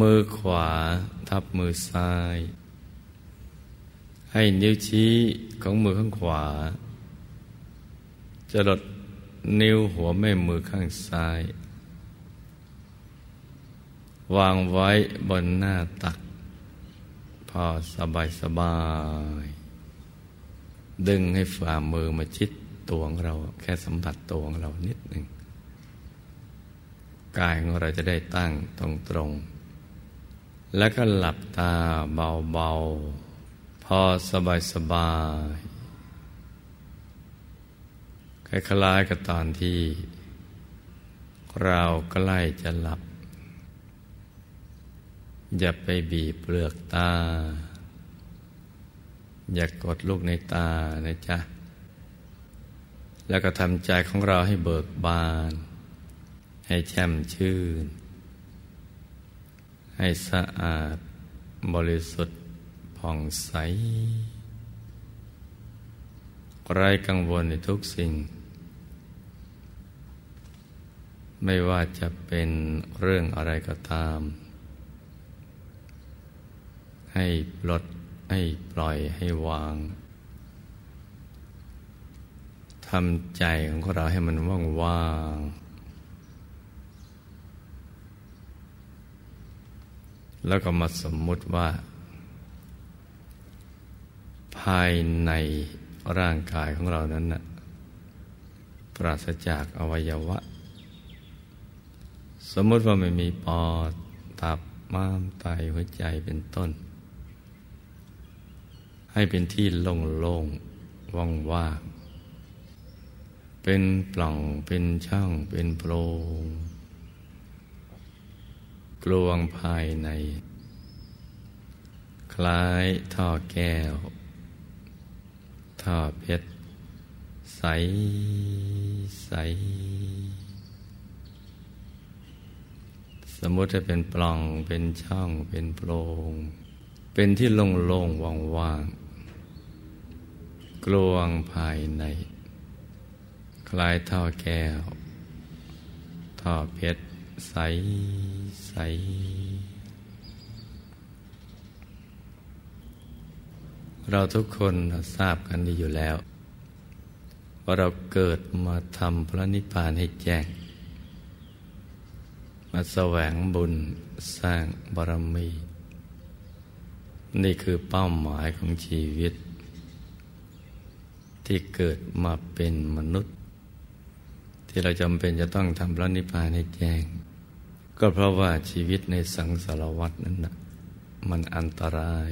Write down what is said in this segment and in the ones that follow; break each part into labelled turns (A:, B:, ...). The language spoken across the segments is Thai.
A: มือขวาทับมือซ้าย ให้นิ้วชี้ของมือข้างขวา จะลดนิ้วหัวแม่มือข้างซ้าย วางไว้บนหน้าตัก พอสบายสบาย ดึงให้ฝ่ามือมาชิดตัวของเรา แค่สัมผัสตัวของเรานิดหนึ่ง กายของเราจะได้ตั้งตรงตรง แล้วก็หลับตาเบาๆ พอสบายสบายคล้ายๆกับตอนที่ เราใกล้จะหลับ อย่าไปบีบเปลือกตา อย่ากดลูกในตานะจ๊ะ แล้วก็ทำใจของเราให้เบิกบาน ให้แช่มชื่น ให้สะอาดบริสุทธิ์ผ่องใสไร้กังวลในทุกสิ่ง ไม่ว่าจะเป็นเรื่องอะไรก็ตาม ให้ลดให้ปล่อยให้วางทำใจของเราให้มันว่างว่าง แล้วก็มาสมมุติว่า ภายในร่างกายของเรานั้นนะปราศจากอวัยวะ สมมติว่าไม่มีปอดตับม้ามไตหัวใจเป็นต้น ให้เป็นที่โล่งๆว่างเป็นปล่องเป็นช่องเป็นโพรง ลวงภายใน คล้ายท่อแก้ว ท่อเพชร ใส ใส สมมติจะเป็นปล่องเป็นช่องเป็นโพรงเป็นที่โล่งๆว่างๆกลวงภายใน คล้ายท่อแก้ว ท่อเพชร ใสใสเราทุกคนทราบกันดีอยู่แล้ว ว่าเราเกิดมาทำพระนิพพานให้แจ้ง มาแสวงบุญสร้างบารมี นี่คือเป้าหมายของชีวิต ที่เกิดมาเป็นมนุษย์ ที่เราจำเป็นจะต้องทำพระนิพพานให้แจ้ง ก็เพราะว่าชีวิตในสังสารวัตนั้นนะมันอันตราย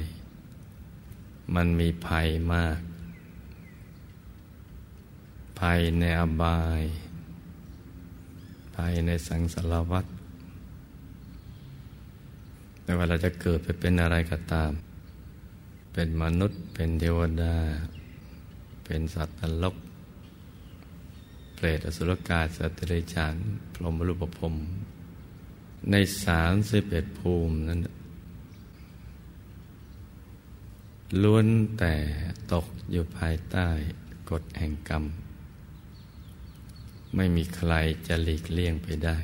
A: มันมีภัยมาก ภัยในอบาย ภัยในสังสารวัตไม่ว่าเราจะเกิดไปเป็นอะไรก็ตาม เป็นมนุษย์ เป็นเทวดา เป็นสัตว์นรก เปรตอสุรกายสัตว์เดรัจฉานพรหมรูปภพ ในสามสิบเอ็ดภูมินั้นล้วนแต่ตกอยู่ภายใต้กฎแห่งกรรม ไม่มีใครจะหลีกเลี่ยงไปได้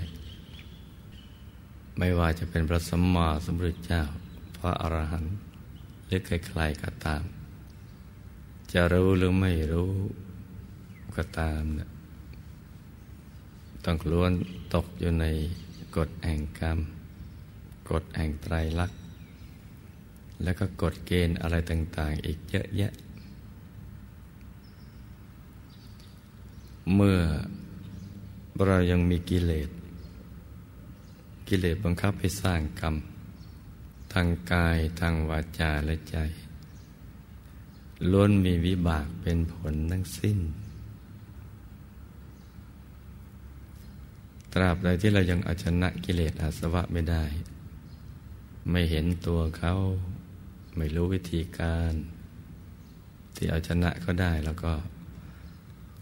A: ไม่ว่าจะเป็นพระสัมมาสัมพุทธเจ้า พระอรหันต์หรือใครๆก็ตาม จะรู้หรือไม่รู้ก็ตามนะต้องล้วนตกอยู่ใน กฎแห่งกรรม กฎแห่งไตรลักษณ์ แล้วก็กฎเกณฑ์อะไรต่าง ๆ อีกเยอะแยะ เมื่อเรายังมีกิเลส กิเลสบังคับให้สร้างกรรม ทางกายทางวาจาและใจล้วนมีวิบากเป็นผลทั้งสิ้น ตราบใดที่เรายังเอาชนะกิเลสอาสวะไม่ได้ ไม่เห็นตัวเขาไม่รู้วิธีการ ที่เอาชนะก็ได้แล้วก็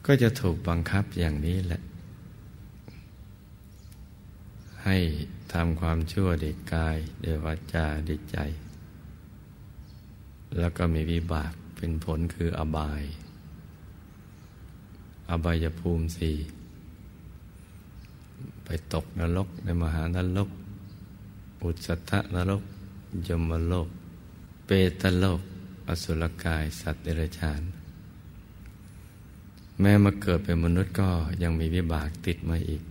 A: ก็จะถูกบังคับอย่างนี้แหละ ให้ทำความชั่วเด็กกายเดวาจาเด็กใจ แล้วก็มีวิบากเป็นผลคืออบาย อบายภูมิสี่ ตกนรกในมหานรก อุจตะนรก ยมโลก เปตโลก อสุรกาย สัตว์เดรัจฉาน แม้มาเกิดเป็นมนุษย์ก็ยังมีวิบากติดมาอีก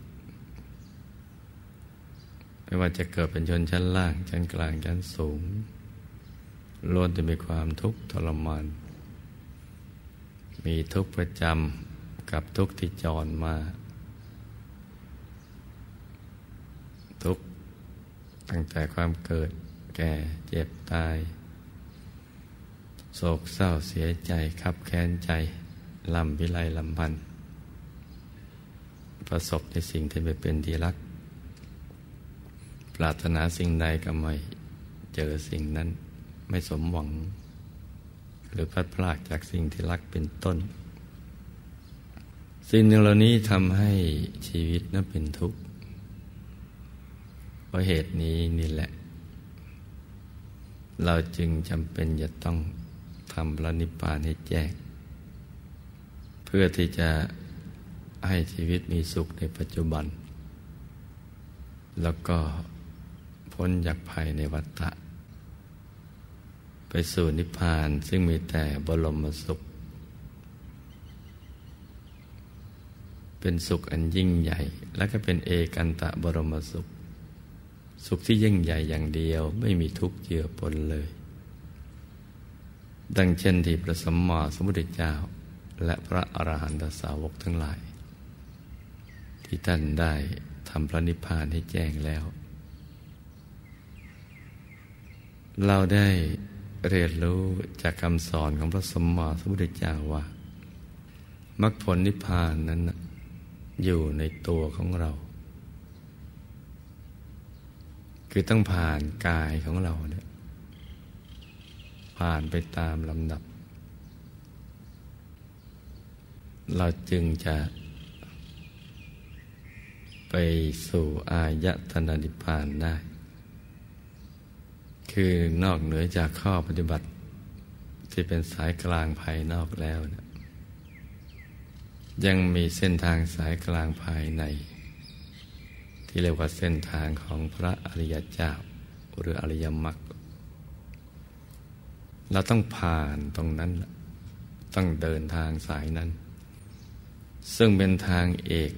A: ไม่ว่าจะเกิดเป็นชนชั้นล่าง ชั้นกลาง ชั้นสูงล้วนจะมีความทุกข์ทรมาน มีทุกข์ประจำกับทุกข์ที่จรมาทุกข์ ตั้งแต่ความเกิดแก่เจ็บตาย โศกเศร้าเสียใจขับแค้นใจลำวิไลลำพัน ประสบในสิ่งที่ไม่เป็นที่รัก ปรารถนาสิ่งใดก็ไม่เจอสิ่งนั้นไม่สมหวัง หรือพัดพลากจากสิ่งที่รักเป็นต้น สิ่งเหล่านี้ทำให้ชีวิตนั้นเป็นทุกข์ เพราะเหตุนี้นี่แหละ เราจึงจำเป็นจะต้องทำพระนิพพานให้แจ้ง เพื่อที่จะให้ชีวิตมีสุขในปัจจุบัน แล้วก็พ้นจากภัยในวัฏฏะไปสู่นิพพานซึ่งมีแต่บรมสุข เป็นสุขอันยิ่งใหญ่ และก็เป็นเอกันตะบรมสุข สุขที่ยิ่งใหญ่อย่างเดียวไม่มีทุกข์เจือปนเลย ดังเช่นที่พระสัมมาสัมพุทธเจ้า และพระอรหันตสาวกทั้งหลาย ที่ท่านได้ทำพระนิพพานให้แจ้งแล้ว เราได้เรียนรู้จากคำสอนของพระสัมมาสัมพุทธเจ้าว่ามรรคผลนิพพานนั้นอยู่ในตัวของเรา คือต้องผ่านกายของเราเนี่ยผ่านไปตามลำดับ เราจึงจะ ไปสู่อายตนะนิพพานได้ คือนอกเหนือจากข้อปฏิบัติ ที่เป็นสายกลางภายนอกแล้วนะยังมีเส้นทางสายกลางภายใน ที่เรียกว่าเส้นทางของพระอริยเจ้า หรืออริยมรรคเราต้องผ่านตรงนั้น ต้องเดินทางสายนั้น ซึ่งเป็นทางเอก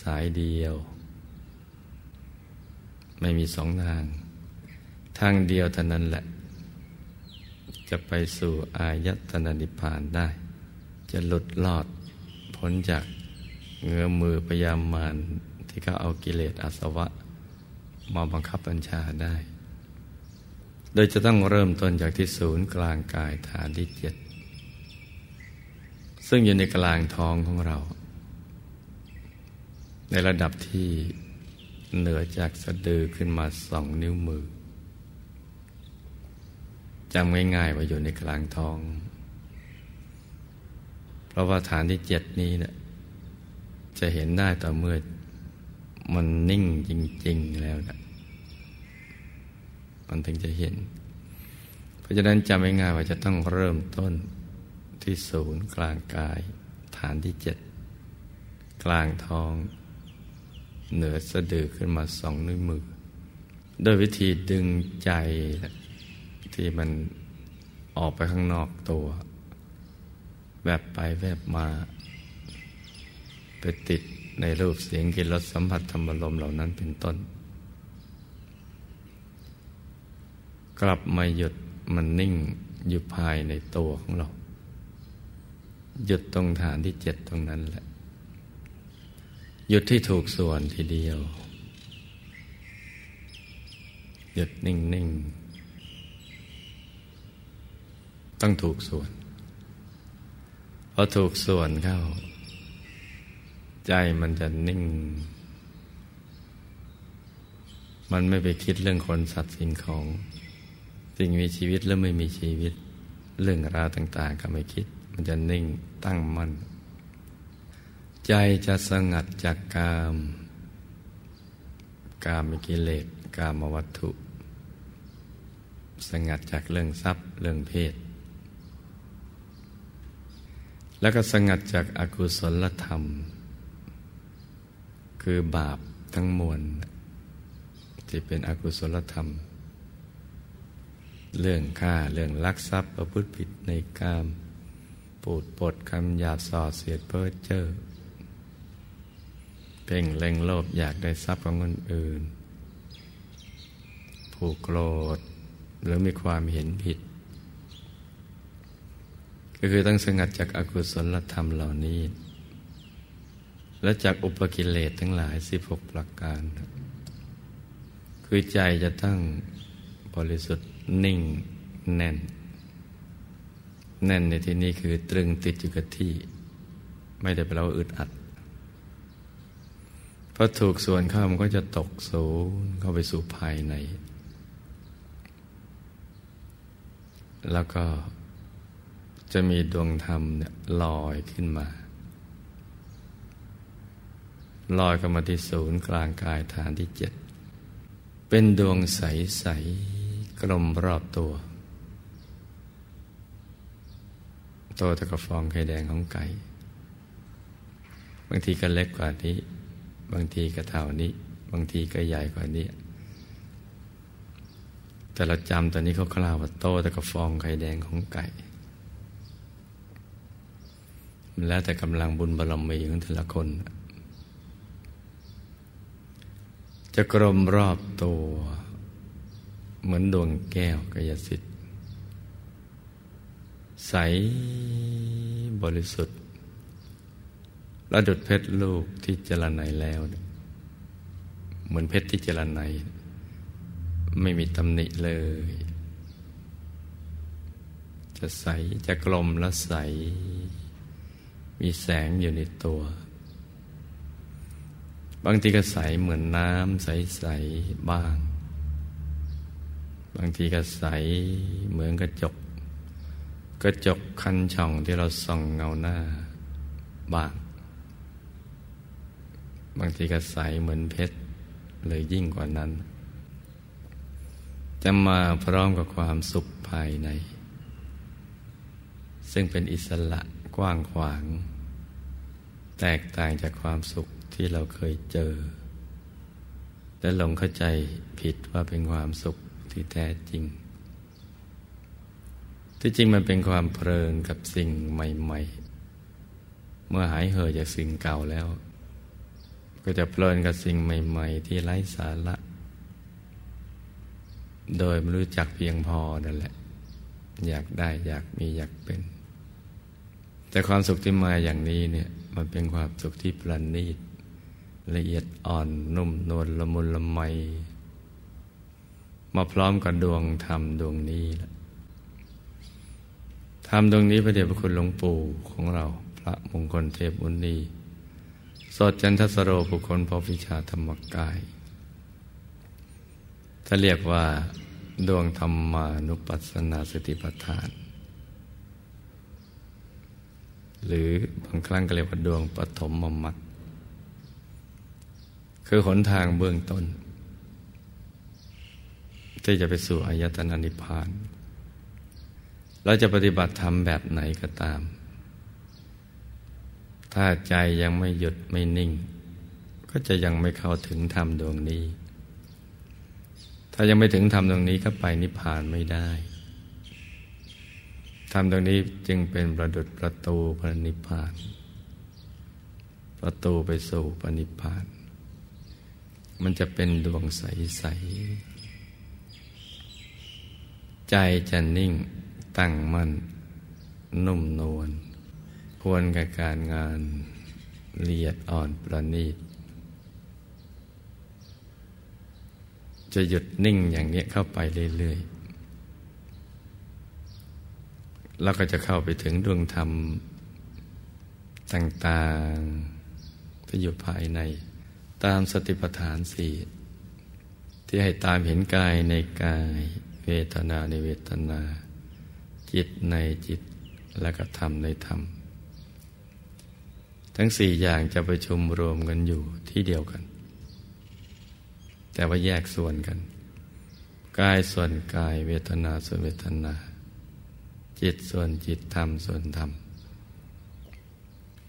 A: สายเดียว ไม่มีสองทาง ทางเดียวเท่านั้นแหละ จะไปสู่อายตนะนิพพานได้ จะหลุดลอดพ้นจากเงื้อมือพยายามมาน ที่เขาเอากิเลสอาสวะ มาบังคับบัญชาได้ โดยจะต้องเริ่มต้นจากที่ศูนย์กลางกายฐานที่เจ็ดซึ่งอยู่ในกลางท้องของเรา ในระดับที่เหนือจากสะดือขึ้นมาสองนิ้วมือจำง่ายๆว่าอยู่ในกลางท้อง เพราะว่าฐานที่เจ็ดนี้เนะี่ยจะเห็นได้ต่อเมื่อ มันนิ่งจริง ๆ แล้วนะมันถึงจะเห็น เพราะฉะนั้นจำง่ายว่าจะต้องเริ่มต้นที่ศูนย์กลางกาย ฐานที่เจ็ดกลางท้อง เหนือสะดือขึ้นมาสองนิ้วมือโดยวิธีดึงใจที่มันออกไปข้างนอกตัว แบบไปแวบมา ไปติด ในรูปเสียงกลิ่นรสสัมผัสธรรมลมเหล่านั้นเป็นต้น กลับมาหยุดมันนิ่งอยู่ภายในตัวของเรา หยุดตรงฐานที่เจ็ดตรงนั้นแหละ หยุดที่ถูกส่วนทีเดียว หยุดนิ่งนิ่งต้องถูกส่วนพอถูกส่วนเข้า ใจมันจะนิ่ง มันไม่ไปคิดเรื่องคนสัตว์สิ่งของ สิ่งมีชีวิตและไม่มีชีวิต เรื่องราวต่าง ๆ ก็ไม่คิด มันจะนิ่งตั้งมั่น ใจจะสงัดจากกาม กามกิเลสกามวัตถุ สงัดจากเรื่องทรัพย์เรื่องเพศแล้วก็สงัดจากอากุศลธรรม คือบาปทั้งมวลที่เป็นอกุศลธรรม เรื่องฆ่าเรื่องลักทรัพย์ประพฤติผิดในกาม ปูดปดคำหยาบส่อเสียดเพ้อเจ้อเพ่งเล็งโลภอยากได้ทรัพย์ของคนอื่น ผูกโกรธหรือมีความเห็นผิด ก็คือต้องสงัดจากอากุศลธรรมเหล่านี้ และจากอุปกิเลสทั้งหลายสิบหกประการ คือใจจะตั้งบริสุทธิ์นิ่งแน่น แน่นในที่นี้คือตรึงติดอยู่กับที่ ไม่ได้แปลว่าอึดอัดพอถูกส่วนเข้ามันก็จะตกสูงเข้าไปสู่ภายใน แล้วก็จะมีดวงธรรมเนี่ยลอยขึ้นมา ลอยเข้ามาที่ศูนย์กลางกายฐานที่เจ็ดเป็นดวงใส ๆ กลมรอบตัว ตัวตะกฟองไข่แดงของไก่ บางทีก็เล็กกว่านี้ บางทีก็เท่านี้ บางทีก็ใหญ่กว่านี้ แต่เราจำตัวนี้เขากล่าวว่าโตตะกฟองไข่แดงของไก่ แล้วแต่กำลังบุญบารมีของแต่ละคน จะกลมรอบตัว เหมือนดวงแก้วกายสิทธิ์ ใสบริสุทธิ์ระดุดเพชรลูกที่เจรไนแล้ว เหมือนเพชรที่เจรไนไม่มีตำหนิเลย จะใสจะกลมและใส มีแสงอยู่ในตัว บางทีก็ใสเหมือนน้ำใสๆบ้าง บางทีก็ใสเหมือนกระจก กระจกคันช่องที่เราส่องเงาหน้าบ้าง บางทีก็ใสเหมือนเพชรเลยยิ่งกว่านั้น จะมาพร้อมกับความสุขภายใน ซึ่งเป็นอิสระกว้างขวาง แตกต่างจากความสุข ที่เราเคยเจอ และหลงเข้าใจผิดว่าเป็นความสุขที่แท้จริง ที่จริงมันเป็นความเพลินกับสิ่งใหม่ ๆ เมื่อหายเห่อจากสิ่งเก่าแล้ว ก็จะเพลินกับสิ่งใหม่ ๆ ที่ไร้สาระ โดยไม่รู้จักเพียงพอนั่นแหละ อยากได้อยากมีอยากเป็น แต่ความสุขที่มาอย่างนี้เนี่ยมันเป็นความสุขที่ประณีต ละเอียดอ่อนนุ่มนวลละมุนละไม มาพร้อมกับดวงธรรมดวงนี้ละธรรมดวงนี้พระเดชพระคุณหลวงปู่ของเรา พระมงคลเทพอุณีสดจันทสโรบุคคลพอวิชาธรรมกายถ้าเรียกว่าดวงธรรมานุปัสสนาสติปัฏฐาน หรือบางครั้งก็เรียกว่าดวงปฐมมมัต คือหนทางเบื้องต้น ที่จะไปสู่อายตนะนิพพาน เราจะปฏิบัติธรรมแบบไหนก็ตาม ถ้าใจยังไม่หยุดไม่นิ่ง ก็จะยังไม่เข้าถึงธรรมดวงนี้ ถ้ายังไม่ถึงธรรมดวงนี้ก็ไปนิพพานไม่ได้ธรรมดวงนี้จึงเป็นประดุจประตูพระนิพพาน ประตูไปสู่พระนิพพาน มันจะเป็นดวงใส ๆ ใจจะนิ่งตั้งมั่น นุ่มนวลควรกับการงานละเอียดอ่อนประณีต จะหยุดนิ่งอย่างนี้เข้าไปเรื่อย ๆ แล้วก็จะเข้าไปถึงดวงธรรมต่าง ๆ ที่อยู่ภายใน ตามสติปัฏฐานสี่ที่ให้ตามเห็นกายในกาย เวทนาในเวทนา จิตในจิตและก็ธรรมในธรรม ทั้งสี่อย่างจะประชุมรวมกันอยู่ที่เดียวกัน แต่ว่าแยกส่วนกัน กายส่วนกายเวทนาส่วนเวทนา จิตส่วนจิตธรรมส่วนธรรม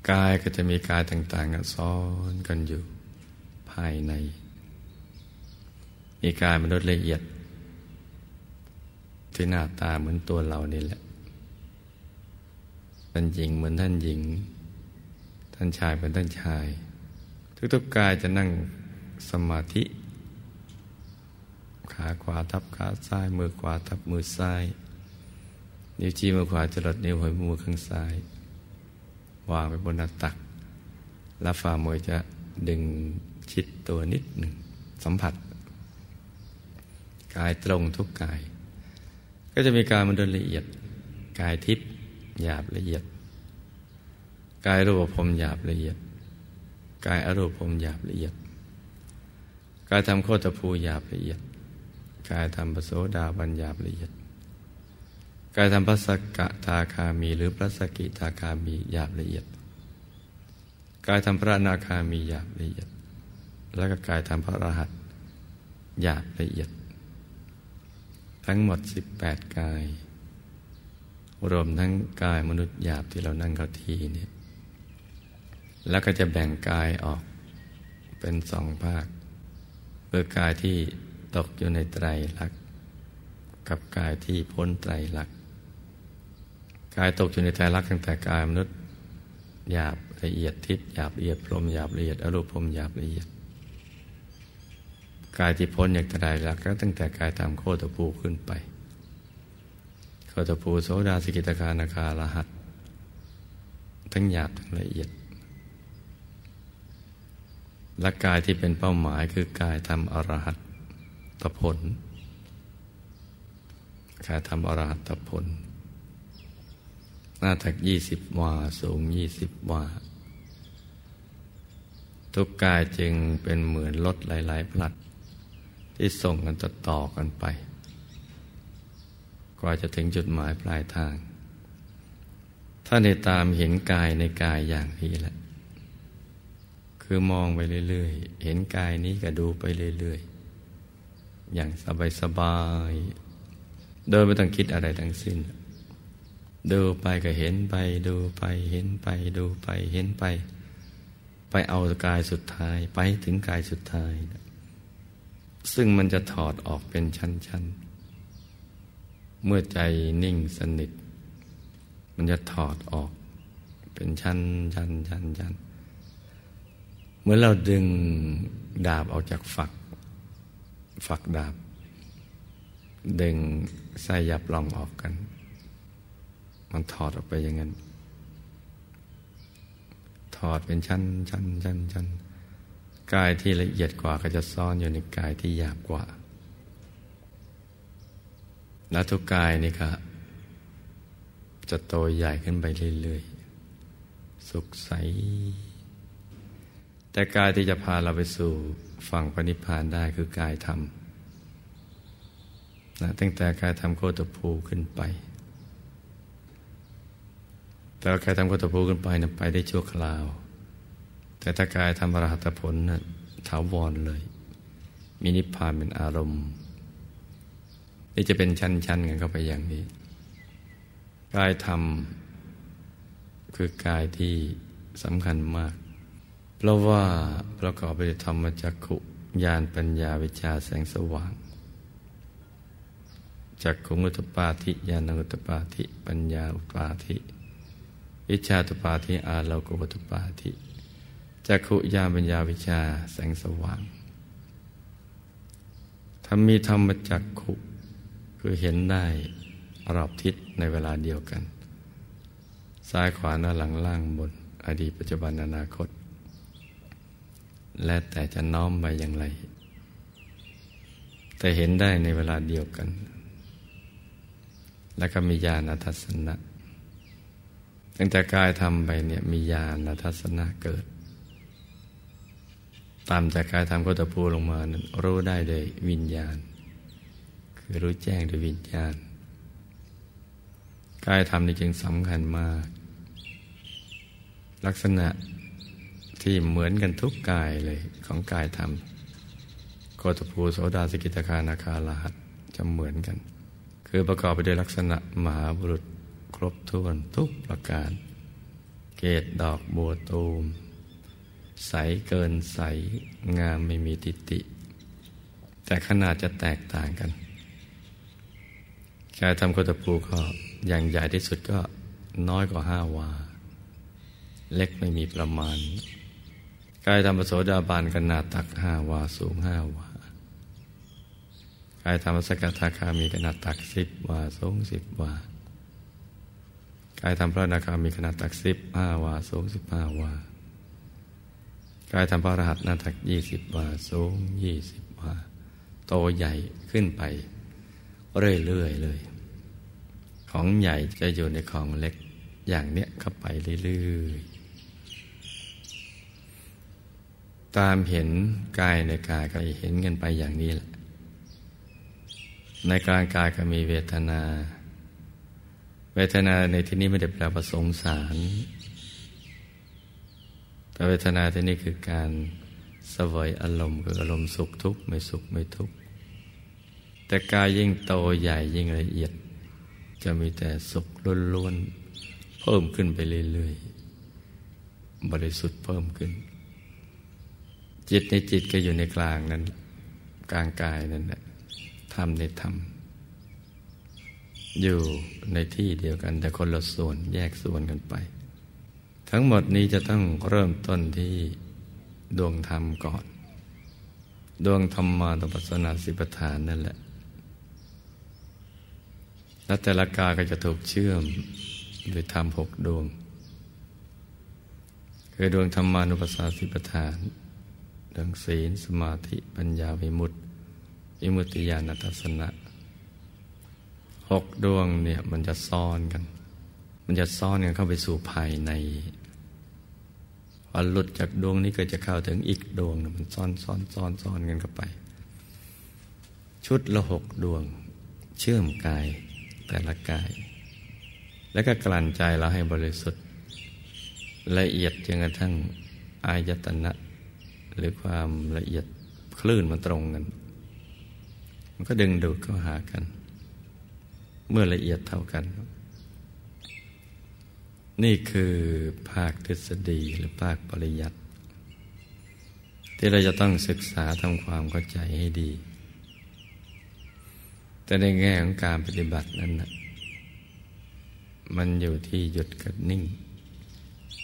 A: กายก็จะมีกายต่างๆซ้อนกันอยู่ ภายใน มีกายมนุษย์ละเอียด ที่หน้าตาเหมือนตัวเรานี่แหละท่านหญิงเหมือนท่านหญิง ท่านชายเป็นท่านชาย ทุกๆกายจะนั่งสมาธิ ขาขวาทับขาซ้าย มือขวาทับมือซ้าย นิ้วชี้มือขวาจรดนิ้วหัวมือข้างซ้าย วางไปบนหน้าตัก แล้วฝ่ามือจะดึง ชิดตัวนิดหนึ่งสัมผัส กายตรงทุกกาย ก็จะมีกายมันโดยละเอียด กายทิพย์หยาบละเอียด กายรูปภพหยาบละเอียด กายอรูปภพหยาบละเอียด กายทำโคตรภูหยาบละเอียด กายทำปโสดาบัญหยาบละเอียด กายทำพระสกทาคามี หรือพระสกิทาคามีหยาบละเอียดกายทำพระนาคามีหยาบละเอียด แล้วก็กายทำพระรหัสหยาบละเอียด ทั้งหมดสิบแปดกาย รวมทั้งกายมนุษย์หยาบที่เรานั่งเข้าทีเนี่ยแล้วก็จะแบ่งกายออกเป็นสองภาคเพื่อกายที่ตกอยู่ในไตรลักษณ์กับกายที่พ้นไตรลักษณ์กายตกอยู่ในไตรลักษณ์ตั้งแต่กายมนุษย์หยาบละเอียดทิพย์หยาบละเอียดพรมหยาบละเอียดอรูปพรมหยาบละเอียด กายที่พ้นอย่างตรายหลักก็ตั้งแต่กายตามโคตภูขึ้นไป โคตภูโสดาสกิตาคานาคารหัส ทั้งหยาบทั้งละเอียดและกายที่เป็นเป้าหมายคือกายทำอรหัตตผล กายทำอรหัตตผล หน้าถักยี่สิบวาสูงยี่สิบวาทุกกายจึงเป็นเหมือนรถหลาย ๆ พลัด ที่ส่งกันต่อต่อกันไป กว่าจะถึงจุดหมายปลายทาง ถ้าในตามเห็นกายในกายอย่างนี้แหละ คือมองไปเรื่อยๆ เห็นกายนี้ก็ดูไปเรื่อยๆ อย่างสบายๆ โดยไม่ต้องคิดอะไรทั้งสิ้น ดูไปก็เห็นไป ดูไปเห็นไป ดูไปเห็นไป ไปเอากายสุดท้ายไปถึงกายสุดท้ายนะ ซึ่งมันจะถอดออกเป็นชั้น ๆ เมื่อใจนิ่งสนิท มันจะถอดออกเป็นชั้นชั้นชั้นชั้นเมื่อเราดึงดาบออกจากฝัก ฝักดาบ ดึงไส้ยับลองออกกัน มันถอดออกไปอย่างนั้น ถอดเป็นชั้นชั้นชั้นชั้นน กายที่ละเอียดกว่าก็จะซ่อนอยู่ในกายที่หยาบกว่า และทุกกายนี่ค่ะจะโตใหญ่ขึ้นไปเรื่อยๆ สุขใส แต่กายที่จะพาเราไปสู่ฝั่งปณิพานได้คือกายธรรมนะตั้งแต่กายธรรมโคตภูขึ้นไป แต่กายธรรมโคตภูขึ้นไปนะไปได้ชั่วคราว แต่ถ้ากายทำอรหัตผลนะถาวรเลยมีนิพานเป็นอารมณ์ นี่จะเป็นชั้นๆกันเข้าไปอย่างนี้ กายธรรม คือกายที่สำคัญมาก เพราะว่าประกอบไปด้วยธรรมจักขุญาณปัญญาวิชาแสงสว่างจักขุงุตปาธิญาณุตปาธิ ปัญญาอุปาธิวิชาตุปาธิอาโลกุตุปาธิ จักขุยาปัญญาวิชาแสงสว่างถ้ามีธรรมจักขุคือเห็นได้รอบทิศในเวลาเดียวกัน ซ้ายขวาหน้าหลังล่างบน อดีตปัจจุบันอนาคต และแต่จะน้อมไปอย่างไร แต่เห็นได้ในเวลาเดียวกัน และก็มีญาณทัศนะตั้งแต่กายทำไปเนี่ยมีญาณทัศนะเกิด ตามจากกายธรรมก็ตะพูลงมานั้นรู้ได้โดยวิญญาณ คือรู้แจ้งโดยวิญญาณกายธรรมนี่จึงสำคัญมาก ลักษณะที่เหมือนกันทุกกายเลยของกายธรรมโกตภูโสดาสกิตาคานาคาลาหัตจะเหมือนกัน คือประกอบไปด้วยลักษณะมหาบุรุษครบถ้วนทุกประการ เกตดอกบัวตูม ใสเกินใสงามไม่มีติติ แต่ขนาดจะแตกต่างกัน กายทำโกตภูก็อย่างใหญ่ที่สุดก็น้อยกว่าห้าวา เล็กไม่มีประมาณ กายธรรมโสดาบันขนาดตักห้าวาสูงห้าวากายธรรมสกทาคามีขนาดตักสิบวาสูงสิบวากายธรรมพระนาคามีขนาดตักสิบห้าวาสูงสิบห้าวา กายธรรมพระรหัสนาตักยี่สิบวาสูงยี่สิบวาโตใหญ่ขึ้นไป เรื่อยๆเลย ของใหญ่จะอยู่ในของเล็กอย่างเนี้ยเข้าไปเรื่อยๆ ตามเห็นกายในกายก็เห็นกันไปอย่างนี้แหละ ในกลางกายก็มีเวทนา เวทนาในที่นี้ไม่ได้แปลว่าสงสาร แต่เวทนาที่นี้คือการสวยอารมณ์คืออารมณ์สุขทุกข์ไม่สุขไม่ทุกข์แต่กายยิ่งโตใหญ่ยิ่งละเอียด จะมีแต่สุขล้วนๆเพิ่มขึ้นไปเรื่อยๆบริสุทธิ์เพิ่มขึ้น จิตในจิตก็อยู่ในกลางนั้น กลางกายนั่นแหละธรรมในธรรมอยู่ในที่เดียวกันแต่คนละส่วนแยกส่วนกันไป ทั้งหมดนี้จะต้องเริ่มต้นที่ดวงธรรมก่อน ดวงธรรมาตปัสนาสิปทานนั่นแหละ และแต่ละกาก็จะถูกเชื่อมด้วยธรรมหกดวง คือดวงธรรมานุปัสสนาสิปทานดังศีลสมาธิปัญญาวิมุตติวิมุตติญาณทัศนะหกดวงเนี่ยมันจะซ้อนกัน มันจะซ้อนกันเข้าไปสู่ภายในพอหลุดจากดวงนี้ก็จะเข้าถึงอีกดวงมันซ้อนซ้อนซ้อนซ้อนกันเข้าไป ชุดละหกดวง เชื่อมกายแต่ละกาย แล้วก็กลั่นใจเราให้บริสุทธิ์ ละเอียดจนกระทั่งอายตนะ หรือความละเอียดคลื่นมันตรงกัน มันก็ดึงดูดเข้าหากัน เมื่อละเอียดเท่ากัน นี่คือภาคทฤษฎีหรือภาคปริยัติที่เราจะต้องศึกษาทำความเข้าใจให้ดี แต่ในแง่ของการปฏิบัตินั้นนะมันอยู่ที่หยุดกับนิ่ง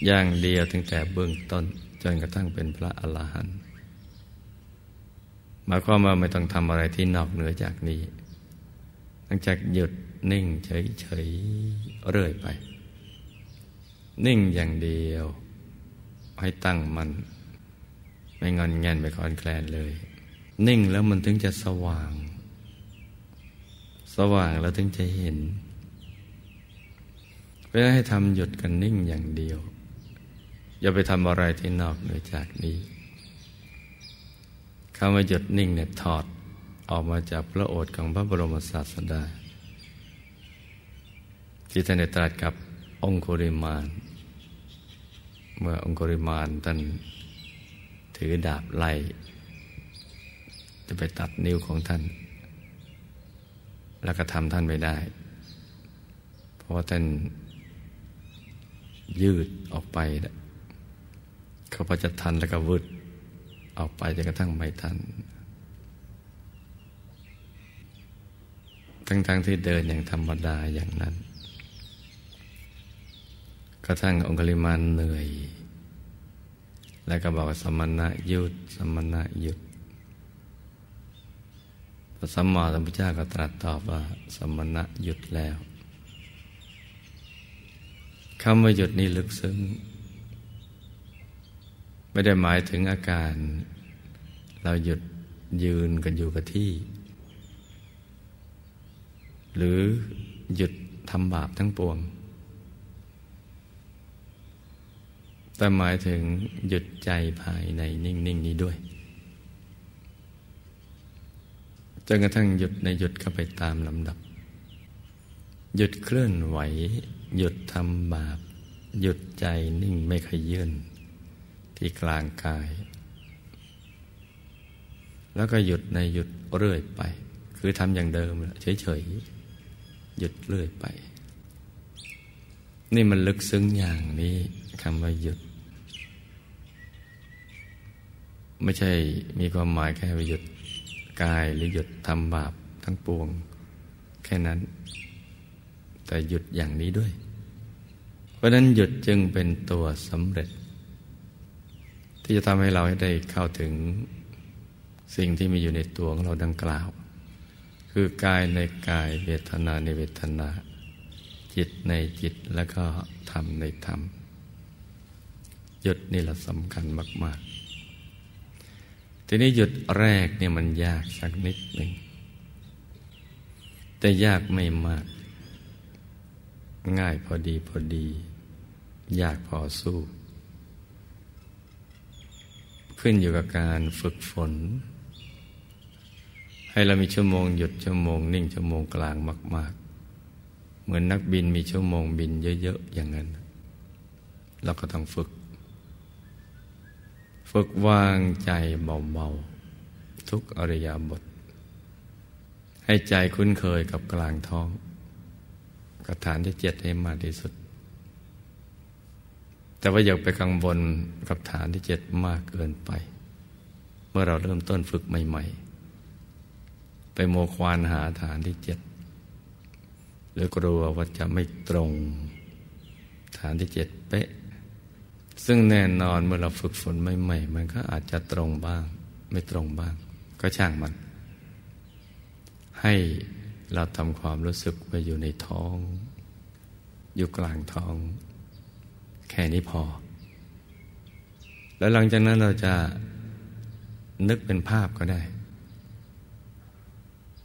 A: อย่างเดียวตั้งแต่เบื้องต้น จนกระทั่งเป็นพระอรหันต์หมายความว่าไม่ต้องทำอะไรที่นอกเหนือจากนี้หลังจากหยุดนิ่งเฉยๆเรื่อยไป นิ่งอย่างเดียว ให้ตั้งมัน ไม่งอนแงนไม่คอนแคลนเลย นิ่งแล้วมันถึงจะสว่าง สว่างแล้วถึงจะเห็นเพื่อให้ทำหยุดกันนิ่งอย่างเดียว อย่าไปทำอะไรที่นอกเหนือจากนี้คำว่าหยุดนิ่งเนี่ยถอดออกมาจากพระโอษฐ์ของพระบรมศาสดาที่ท่านได้ตรัสกับองคุริมาน เมื่อองคุริมานท่านถือดาบไล่ จะไปตัดนิ้วของท่าน แล้วก็ทำท่านไม่ได้ เพราะว่าท่านยืดออกไปเขาพอจะทันแล้วก็วืดออกไปจนกระทั่งไม่ทัน ทั้งๆทที่เดินอย่างธรรมดาอย่างนั้น ระทั่งองคุลิมานเหนื่อย แล้วก็บอกสมณะหยุด สมณะหยุดพระสัมมาสัมพุทธเจ้าก็ตรัสตอบว่า สมณะหยุดแล้วคำว่าหยุดนี้ลึกซึ้ง ไม่ได้หมายถึงอาการ เราหยุดยืนกันอยู่กับที่ หรือหยุดทำบาปทั้งปวง แต่หมายถึงหยุดใจภายในนิ่งๆนนี้ด้วยจนกระทั่งหยุดในหยุดเข้าไปตามลำดับ หยุดเคลื่อนไหว หยุดทำบาป หยุดใจนิ่งไม่ขยื่นที่กลางกาย แล้วก็หยุดในหยุดเรื่อยไป คือทำอย่างเดิมเฉยๆ หยุดเรื่อยไป นี่มันลึกซึ้งอย่างนี้คำว่าหยุด ไม่ใช่มีความหมายแค่หยุดกายหรือหยุดทำบาปทั้งปวง แค่นั้น แต่หยุดอย่างนี้ด้วย เพราะนั้นหยุดจึงเป็นตัวสำเร็จ ที่จะทำให้เราให้ได้เข้าถึงสิ่งที่มีอยู่ในตัวของเราดังกล่าว คือกายในกายเวทนาในเวทนา จิตในจิตแล้วก็ธรรมในธรรมหยุดนี่แหละสำคัญมาก ๆ ทีนี้หยุดแรกเนี่ยมันยากสักนิดหนึ่ง แต่ยากไม่มาก ง่ายพอดีพอดี ยากพอสู้ ขึ้นอยู่กับการฝึกฝน ให้เรามีชั่วโมงหยุดชั่วโมง นิ่งชั่วโมงกลางมาก ๆ เหมือนนักบินมีชั่วโมงบินเยอะ ๆ อย่างนั้น เราก็ต้องฝึก ฝึกวางใจเบาๆทุกอริยบท ให้ใจคุ้นเคยกับกลางท้องกับฐานที่เจ็ดให้มากที่สุด แต่ว่าอย่าไปกังวลกับฐานที่เจ็ดมากเกินไป เมื่อเราเริ่มต้นฝึกใหม่ๆ ไปโมควานหาฐานที่เจ็ดหรือกลัวว่าจะไม่ตรง ฐานที่เจ็ดเป๊ะ ซึ่งแน่นอนเมื่อเราฝึกฝนใหม่ๆมันก็อาจจะตรงบ้าง ไม่ตรงบ้าง ก็ช่างมัน ให้เราทำความรู้สึกว่าอยู่ในท้อง อยู่กลางท้อง แค่นี้พอ แล้วหลังจากนั้นเราจะนึกเป็นภาพก็ได้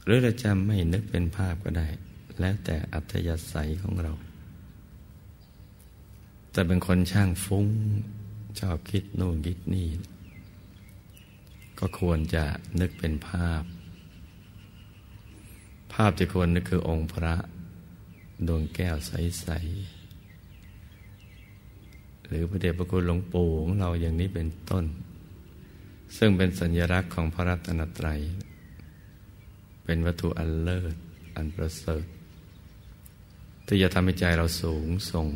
A: หรือเราจะไม่นึกเป็นภาพก็ได้ แล้วแต่อัธยาศัยของเรา แต่เป็นคนช่างฟุ้ง ชอบคิดโน่นคิดนี่ ก็ควรจะนึกเป็นภาพ ภาพที่ควรนึกคือองค์พระ ดวงแก้วใส ๆ หรือพระเดชพระคุณหลวงปู่ของเราอย่างนี้เป็นต้น ซึ่งเป็นสัญลักษณ์ของพระรัตนตรัย เป็นวัตถุอันเลิศ อันประเสริฐที่จะทำให้ใจเราสูงส่ง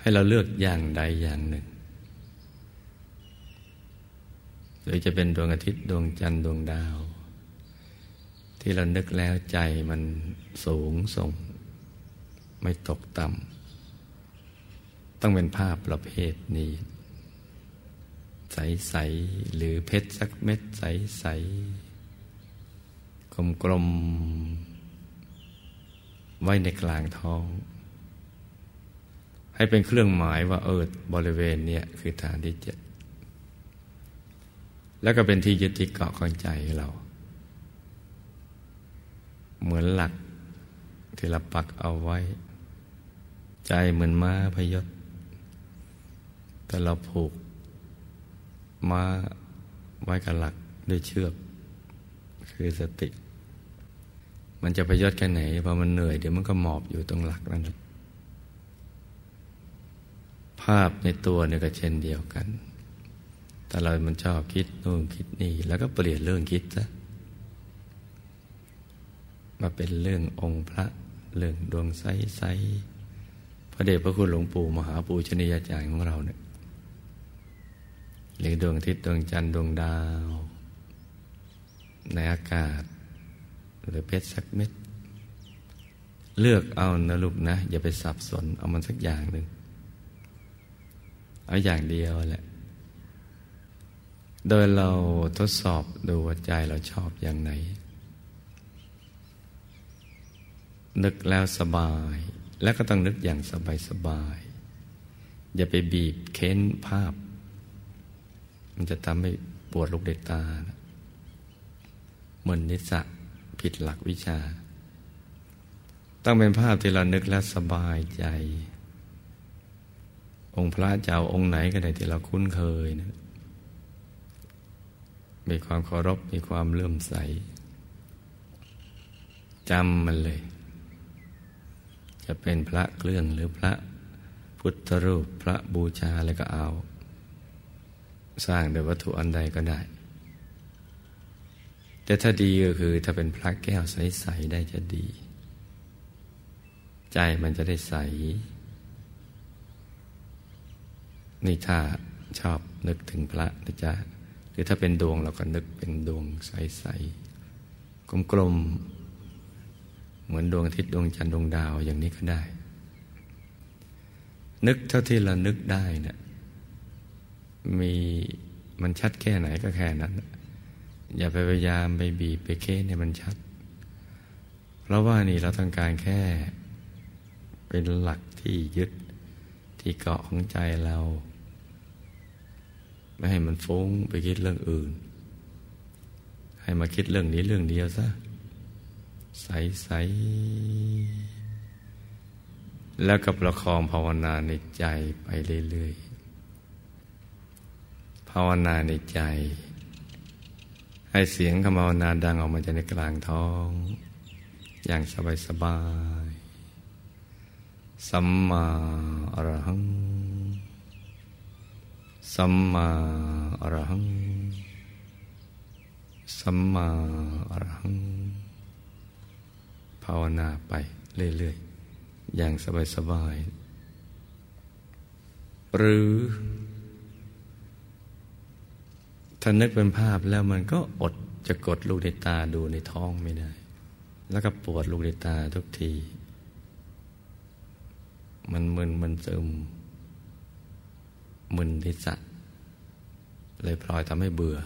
A: ให้เราเลือกอย่างใดอย่างหนึ่ง หรือจะเป็นดวงอาทิตย์ดวงจันทร์ดวงดาว ที่เรานึกแล้วใจมันสูงส่ง ไม่ตกต่ำต้องเป็นภาพประเภทนี้ ใส ๆ หรือเพชรสักเม็ดใส ๆ กลม ๆ ไว้ในกลางท้อง ให้เป็นเครื่องหมายว่าเออบริเวณเนี้คือฐานที่เจ็ดแล้วก็เป็นที่ยึดที่เกาะของใจเรา เหมือนหลักที่เราปักเอาไว้ ใจเหมือนม้าพยศ แต่เราผูกม้าไว้กับหลักด้วยเชือก คือสติ มันจะพยศแค่ไหนพอมันเหนื่อยเดี๋ยวมันก็หมอบอยู่ตรงหลักนั่นแหละาพในตัวเนี่ยก็เช่นเดียวกัน แต่เรามันชอบคิดนู่นคิดนี่ แล้วก็เปลี่ยนเรื่องคิดซะ มาเป็นเรื่ององค์พระ เรื่องดวงใสใสพระเดชพระคุณหลวงปู่มหาปูชนียาจารย์ของเราเนี่ยหรือดวงอาทิตย์ดวงจันทร์ดวงดาว ในอากาศ หรือเพชรสักเม็ด เลือกเอานะลูกนะ อย่าไปสับสนเอามันสักอย่างหนึ่ง เอาอย่างเดียวแหละ โดยเราทดสอบดูว่าใจเราชอบอย่างไหน นึกแล้วสบาย แล้วก็ต้องนึกอย่างสบายสบาย อย่าไปบีบเค้นภาพ มันจะทำให้ปวดลูกเด็กตาเหมือนนิสะผิดหลักวิชา ต้องเป็นภาพที่เรานึกแล้วสบายใจ องค์พระเจ้าองค์ไหนก็ได้ที่เราคุ้นเคยนะมีความเคารพมีความเลื่อมใสจำมันเลย จะเป็นพระเครื่องหรือพระพุทธรูปพระบูชาอะไรก็เอา สร้างโดยวัตถุอันใดก็ได้ แต่ถ้าดีก็คือถ้าเป็นพระแก้วใส ๆ ได้จะดี ใจมันจะได้ใส นี่ถ้าชอบนึกถึงพระนะจ๊ะหรือถ้าเป็นดวงเราก็นึกเป็นดวงใสๆกลมๆเหมือนดวงอาทิตย์ดวงจันทร์ดวงดาวอย่างนี้ก็ได้ นึกเท่าที่เรานึกได้นะี่ยมีมันชัดแค่ไหนก็แค่นั้น อย่าไปพยายามไปบีบไปเค้นให้มันชัด เพราะว่านี่เราต้องการแค่เป็นหลักที่ยึดที่เกาะของใจเรา ไม่ให้มันฟุ้งไปคิดเรื่องอื่น ให้มาคิดเรื่องนี้เรื่องเดียวซะใสใสแล้วก็ประคองภาวนาในใจไปเรื่อยๆภาวนาในใจ ให้เสียงคำภาวนาดังออกมาจากในกลางท้อง อย่างสบายๆสัมมาอรหัง สัมมาอรหัง สัมมาอรหัง ภาวนาไปเรื่อยๆ อย่างสบายๆ หรือถ้านึกเป็นภาพแล้วมันก็อดจะกดลูกในตาดูในท้องไม่ได้ แล้วก็ปวดลูกในตาทุกที มันมึนมันซึมมึนทิศะ เลยพลอยทำให้เบื่อ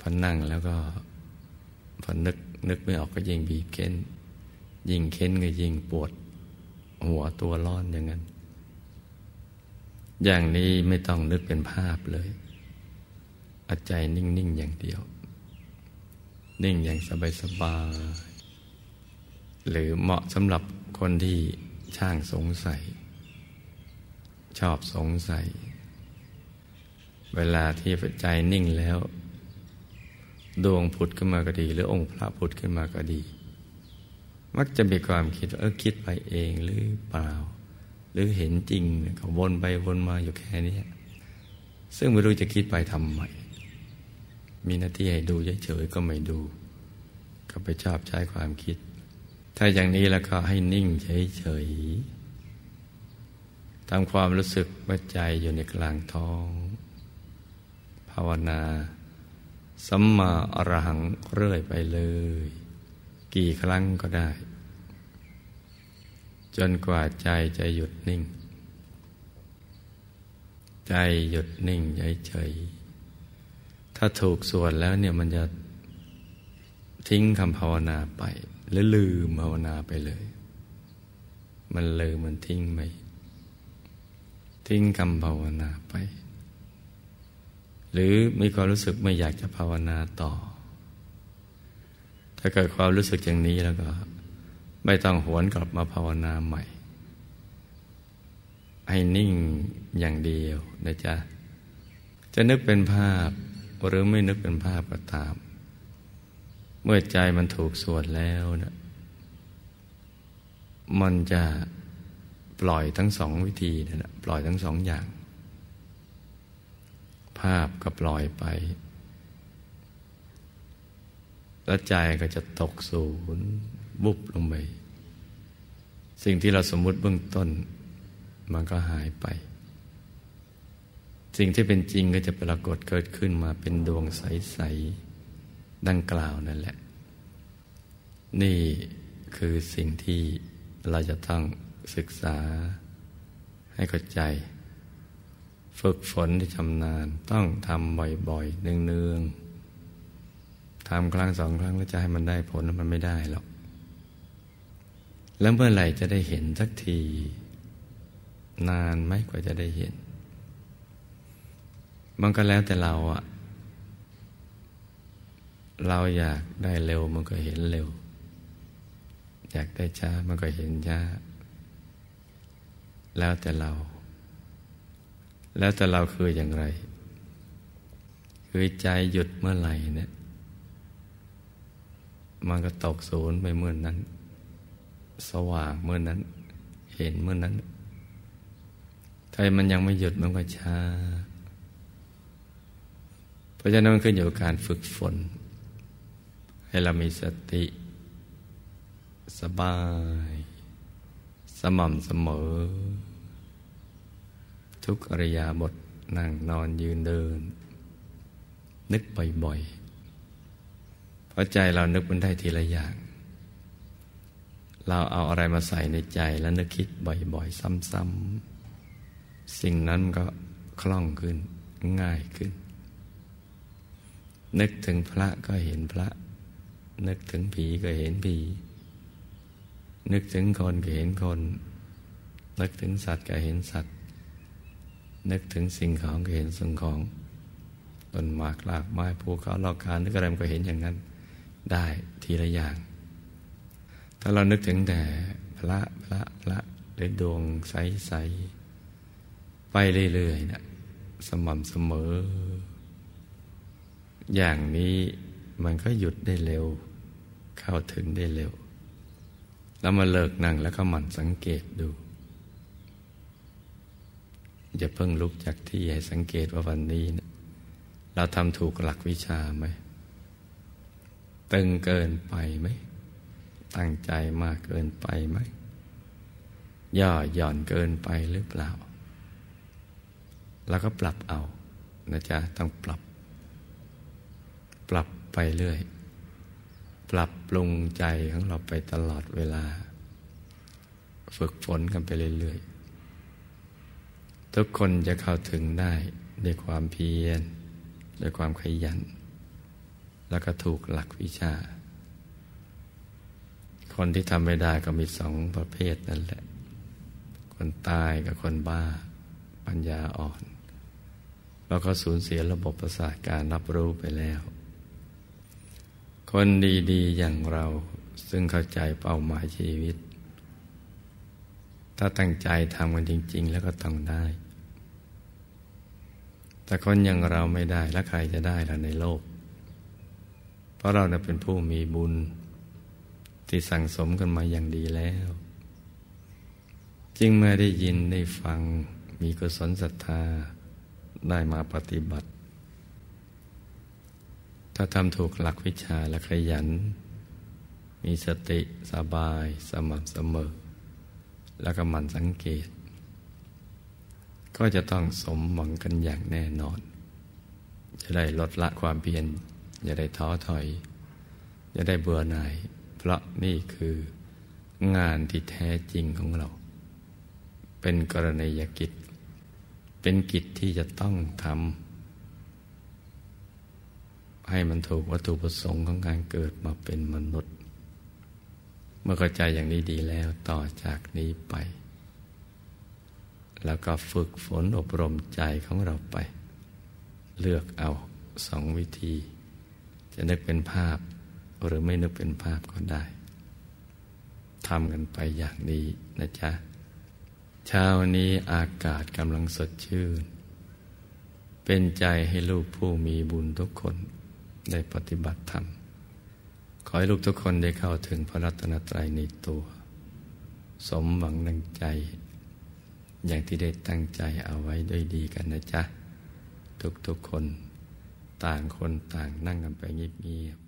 A: พอนั่งแล้วก็พอนึกนึกไม่ออกก็ยิ่งบีบเค้น ยิ่งเค้นก็ยิ่งปวด หัวตัวร้อนอย่างนั้น อย่างนี้ไม่ต้องนึกเป็นภาพเลยอาใจนิ่ง ๆ อย่างเดียว นิ่งอย่างสบายๆหรือเหมาะสำหรับคนที่ช่างสงสัย ชอบสงสัย เวลาที่ใจนิ่งแล้ว ดวงผุดขึ้นมาก็ดี หรือองค์พระผุดขึ้นมาก็ดี มักจะมีความคิดว่าเออคิดไปเองหรือเปล่า หรือเห็นจริงก็วนไปวนมาอยู่แค่นี้ซึ่งไม่รู้จะคิดไปทำไมมีหน้าที่ให้ดูเฉยๆก็ไม่ดู ก็ไปชอบใช้ความคิด ถ้าอย่างนี้แล้วก็ให้นิ่งเฉยๆทำความรู้สึกว่าใจอยู่ในกลางท้องาวนาสัมมาอรหังเรื่อยไปเลย กี่ครั้งก็ได้ จนกว่าใจจะหยุดนิ่ง ใจหยุดนิ่งเฉยๆถ้าถูกส่วนแล้วเนี่ยมันจะทิ้งคำภาวนาไป หรือลืมภาวนาไปเลย มันเลยมันทิ้งไหมทิ้งคำภาวนาไป หรือมีความรู้สึกไม่อยากจะภาวนาต่อ ถ้าเกิดความรู้สึกอย่างนี้แล้วก็ ไม่ต้องหวนกลับมาภาวนาใหม่ ให้นิ่งอย่างเดียวนะจ๊ะ จะนึกเป็นภาพหรือไม่นึกเป็นภาพก็ตาม เมื่อใจมันถูกสวดแล้วนะมันจะปล่อยทั้งสองวิธีนะปล่อยทั้งสองอย่าง ภาพก็ปล่อยไป แล้วใจก็จะตกศูนย์บุบลงไป สิ่งที่เราสมมุติเบื้องต้น มันก็หายไป สิ่งที่เป็นจริงก็จะปรากฏเกิดขึ้นมาเป็นดวงใส ๆ ดังกล่าวนั่นแหละ นี่คือสิ่งที่เราจะต้องศึกษาให้เข้าใจ ฝึกฝนที่ชำนาญต้องทำบ่อยๆเนืองๆทำครั้งสองครั้งแล้วจะให้มันได้ผลมันไม่ได้หรอก แล้วเมื่อไหร่จะได้เห็นสักที นานไหมกว่าจะได้เห็น มันก็แล้วแต่เราอะเราอยากได้เร็วมันก็เห็นเร็ว อยากได้ช้ามันก็เห็นช้าแล้วแต่เรา แล้วแต่เราคืออย่างไร คือใจหยุดเมื่อไหร่เนี่ย มันก็ตกศูนย์ไปเมื่อนนั้น สว่างเมื่อนนั้น เห็นเมื่อนนั้นถ้ามันยังไม่หยุดมันก็ช้า เพราะฉะนั้นมันขึ้นอยู่กับการฝึกฝน ให้เรามีสติ สบาย สม่ำเสมอ ทุกอริยาบทนั่งนอนยืนเดิน นึกบ่อยๆเพราะใจเรานึกมันได้ทีละอย่าง เราเอาอะไรมาใส่ในใจแล้วนึกคิดบ่อยๆ ซ้ำๆ สิ่งนั้นก็คล่องขึ้นง่ายขึ้น นึกถึงพระก็เห็นพระ นึกถึงผีก็เห็นผี นึกถึงคนก็เห็นคน นึกถึงสัตว์ก็เห็นสัตว์ นึกถึงสิ่งของก็เห็นสิ่งของต้นหมากลากไม้ภูเขาลอกคารนึกอะไรมันก็เห็นอย่างนั้น ได้ทีละอย่าง ถ้าเรานึกถึงแต่พระพระพระหรือดวงใสๆไปเรื่อยๆนะสม่ำเสมอ อย่างนี้มันก็หยุดได้เร็ว เข้าถึงได้เร็ว แล้วมาเลิกนั่งแล้วก็หมั่นสังเกตดู อย่าเพิ่งลุกจากที่ให้สังเกตว่าวันนี้นะเราทำถูกหลักวิชาไหม ตึงเกินไปไหม ตั้งใจมากเกินไปไหม ย่อหย่อนเกินไปหรือเปล่า แล้วก็ปรับเอานะจ๊ะต้องปรับ ปรับไปเรื่อย ปรับปรุงใจของเราไปตลอดเวลา ฝึกฝนกันไปเรื่อยๆ ทุกคนจะเข้าถึงได้ด้วยความเพียรด้วยความขยัน แล้วก็ถูกหลักวิชา คนที่ทำไม่ได้ก็มีสองประเภทนั่นแหละ คนตายกับคนบ้า ปัญญาอ่อนเราก็สูญเสียระบบประสาทการรับรู้ไปแล้ว คนดีๆอย่างเราซึ่งเข้าใจเป้าหมายชีวิต ถ้าตั้งใจทำกันจริง ๆ แล้วก็ต้องได้ แต่คนอย่างเราไม่ได้แล้วใครจะได้ล่ะในโลก เพราะเราเป็นผู้มีบุญ ที่สั่งสมกันมาอย่างดีแล้ว จึงเมื่อได้ยินได้ฟังมีกุศลศรัทธาได้มาปฏิบัติ ถ้าทำถูกหลักวิชาและขยัน มีสติสบายสม่ำเสมอ แล้วก็หมั่นสังเกต ก็จะต้องสมหวังกันอย่างแน่นอน จะได้ลดละความเพียรจะได้ท้อถอยจะได้เบื่อหน่าย เพราะนี่คืองานที่แท้จริงของเรา เป็นกรณียกิจ เป็นกิจที่จะต้องทำให้มันถูกวัตถุประสงค์ของการเกิดมาเป็นมนุษย์ เมื่อเข้าใจอย่างนี้ดีแล้วต่อจากนี้ไป แล้วก็ฝึกฝนอบรมใจของเราไป เลือกเอาสองวิธี จะนึกเป็นภาพ หรือไม่นึกเป็นภาพก็ได้ทำกันไปอย่างนี้นะจ๊ะ เช้านี้อากาศกำลังสดชื่น เป็นใจให้ลูกผู้มีบุญทุกคนได้ปฏิบัติธรรม ขอให้ลูกทุกคนได้เข้าถึงพระรัตนตรัยในตัว สมหวังดังใจ อย่างที่ได้ตั้งใจเอาไว้ด้วยดีกันนะจ๊ะ ทุกๆคน ต่างคนต่างนั่งกันไปเงียบ